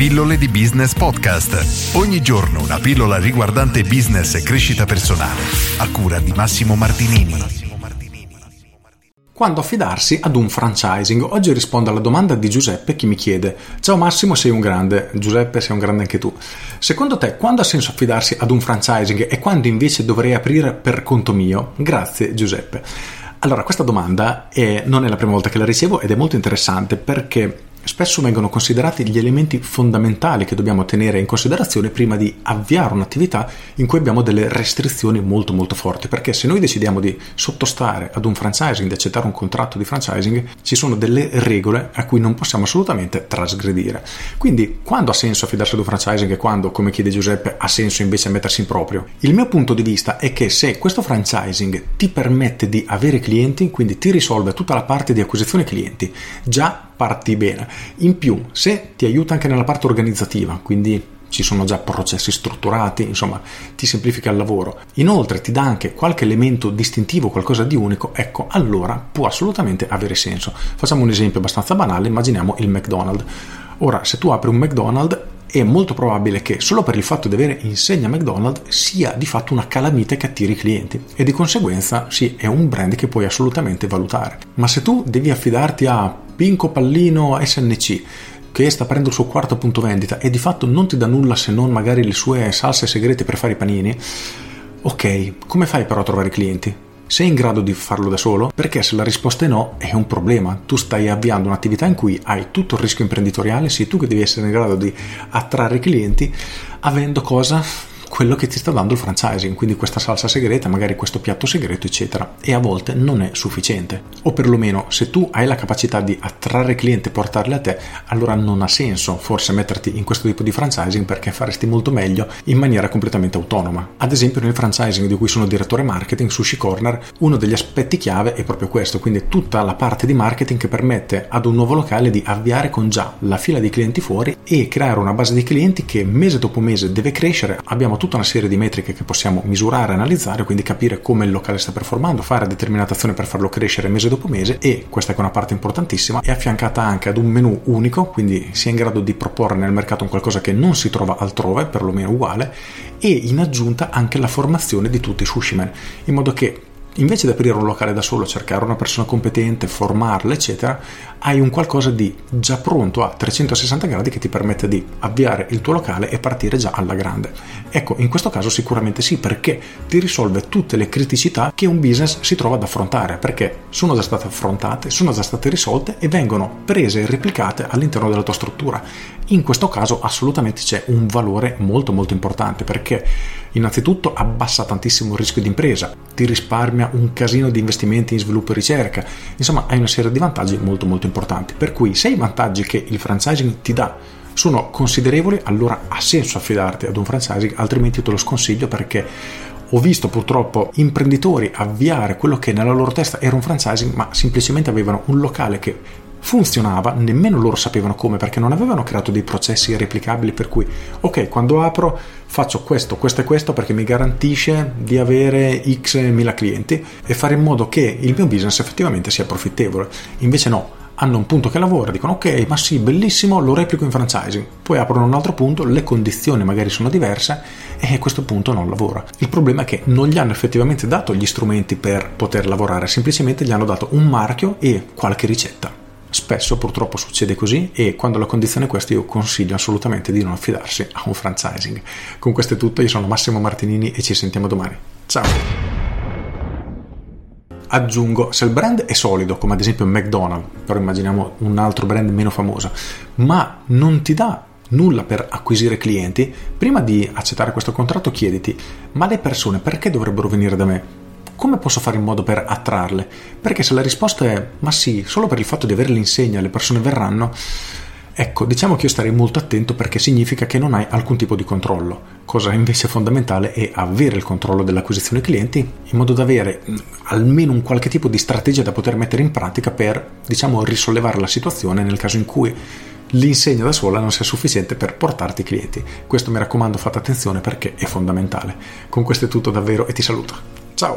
Pillole di Business Podcast. Ogni giorno una pillola riguardante business e crescita personale. A cura di Massimo Martinini. Quando affidarsi ad un franchising? Oggi rispondo alla domanda di Giuseppe che mi chiede Ciao Massimo, sei un grande. Giuseppe, sei un grande anche tu. Secondo te, quando ha senso affidarsi ad un franchising e quando invece dovrei aprire per conto mio? Grazie Giuseppe. Allora, questa domanda è, non è la prima volta che la ricevo ed è molto interessante perché spesso vengono considerati gli elementi fondamentali che dobbiamo tenere in considerazione prima di avviare un'attività in cui abbiamo delle restrizioni molto molto forti perché se noi decidiamo di sottostare ad un franchising, di accettare un contratto di franchising ci sono delle regole a cui non possiamo assolutamente trasgredire quindi quando ha senso affidarsi ad un franchising e quando, come chiede Giuseppe, ha senso invece mettersi in proprio? Il mio punto di vista è che se questo franchising ti permette di avere clienti, quindi ti risolve tutta la parte di acquisizione clienti, già parti bene. In più, se ti aiuta anche nella parte organizzativa, quindi ci sono già processi strutturati, insomma, ti semplifica il lavoro. Inoltre ti dà anche qualche elemento distintivo, qualcosa di unico, ecco, allora può assolutamente avere senso. Facciamo un esempio abbastanza banale, immaginiamo il McDonald's. Ora, se tu apri un McDonald's, è molto probabile che solo per il fatto di avere insegna McDonald's sia di fatto una calamita che attiri i clienti e di conseguenza sì, è un brand che puoi assolutamente valutare. Ma se tu devi affidarti a Pinco Pallino SNC che sta prendendo il suo quarto punto vendita e di fatto non ti dà nulla se non magari le sue salse segrete per fare i panini, ok, come fai però a trovare clienti? Sei in grado di farlo da solo? Perché se la risposta è no, è un problema. Tu stai avviando un'attività in cui hai tutto il rischio imprenditoriale, sei tu che devi essere in grado di attrarre clienti, avendo cosa? Quello che ti sta dando il franchising, quindi questa salsa segreta, magari questo piatto segreto, eccetera. E a volte non è sufficiente. O perlomeno, se tu hai la capacità di attrarre clienti e portarli a te, allora non ha senso forse metterti in questo tipo di franchising perché faresti molto meglio in maniera completamente autonoma. Ad esempio, nel franchising di cui sono direttore marketing, Sushi Corner, uno degli aspetti chiave è proprio questo, quindi tutta la parte di marketing che permette ad un nuovo locale di avviare con già la fila di clienti fuori e creare una base di clienti che mese dopo mese deve crescere. Abbiamo tutta una serie di metriche che possiamo misurare, analizzare, quindi capire come il locale sta performando, fare determinate azioni per farlo crescere mese dopo mese e questa è una parte importantissima, è affiancata anche ad un menu unico, quindi sia in grado di proporre nel mercato un qualcosa che non si trova altrove, perlomeno uguale, e in aggiunta anche la formazione di tutti i sushimen, in modo che invece di aprire un locale da solo, cercare una persona competente, formarla, eccetera, hai un qualcosa di già pronto a 360 gradi che ti permette di avviare il tuo locale e partire già alla grande. Ecco, in questo caso sicuramente sì, perché ti risolve tutte le criticità che un business si trova ad affrontare, perché sono già state affrontate, sono già state risolte e vengono prese e replicate all'interno della tua struttura. In questo caso assolutamente c'è un valore molto molto importante perché innanzitutto abbassa tantissimo il rischio di impresa, ti risparmia un casino di investimenti in sviluppo e ricerca, insomma hai una serie di vantaggi molto molto importanti. Per cui se i vantaggi che il franchising ti dà sono considerevoli, allora ha senso affidarti ad un franchising, altrimenti te lo sconsiglio perché ho visto purtroppo imprenditori avviare quello che nella loro testa era un franchising, ma semplicemente avevano un locale che funzionava, nemmeno loro sapevano come perché non avevano creato dei processi replicabili per cui ok quando apro faccio questo, questo e questo perché mi garantisce di avere x mila clienti e fare in modo che il mio business effettivamente sia profittevole invece no hanno un punto che lavora, dicono ok, ma sì, bellissimo, lo replico in franchising. Poi aprono un altro punto, le condizioni magari sono diverse e a questo punto non lavora. Il problema è che non gli hanno effettivamente dato gli strumenti per poter lavorare, semplicemente gli hanno dato un marchio e qualche ricetta. Spesso purtroppo succede così e quando la condizione è questa io consiglio assolutamente di non affidarsi a un franchising. Con questo è tutto, io sono Massimo Martinini e ci sentiamo domani. Ciao! Aggiungo, se il brand è solido, come ad esempio McDonald's, però immaginiamo un altro brand meno famoso, ma non ti dà nulla per acquisire clienti, prima di accettare questo contratto chiediti, ma le persone perché dovrebbero venire da me? Come posso fare in modo per attrarle? Perché se la risposta è ma sì, solo per il fatto di avere l'insegna le persone verranno, ecco, diciamo che io starei molto attento perché significa che non hai alcun tipo di controllo. Cosa invece fondamentale è avere il controllo dell'acquisizione clienti in modo da avere mm, almeno un qualche tipo di strategia da poter mettere in pratica per, diciamo, risollevare la situazione nel caso in cui l'insegna da sola non sia sufficiente per portarti clienti. Questo mi raccomando, fate attenzione perché è fondamentale. Con questo è tutto davvero e ti saluto. Ciao!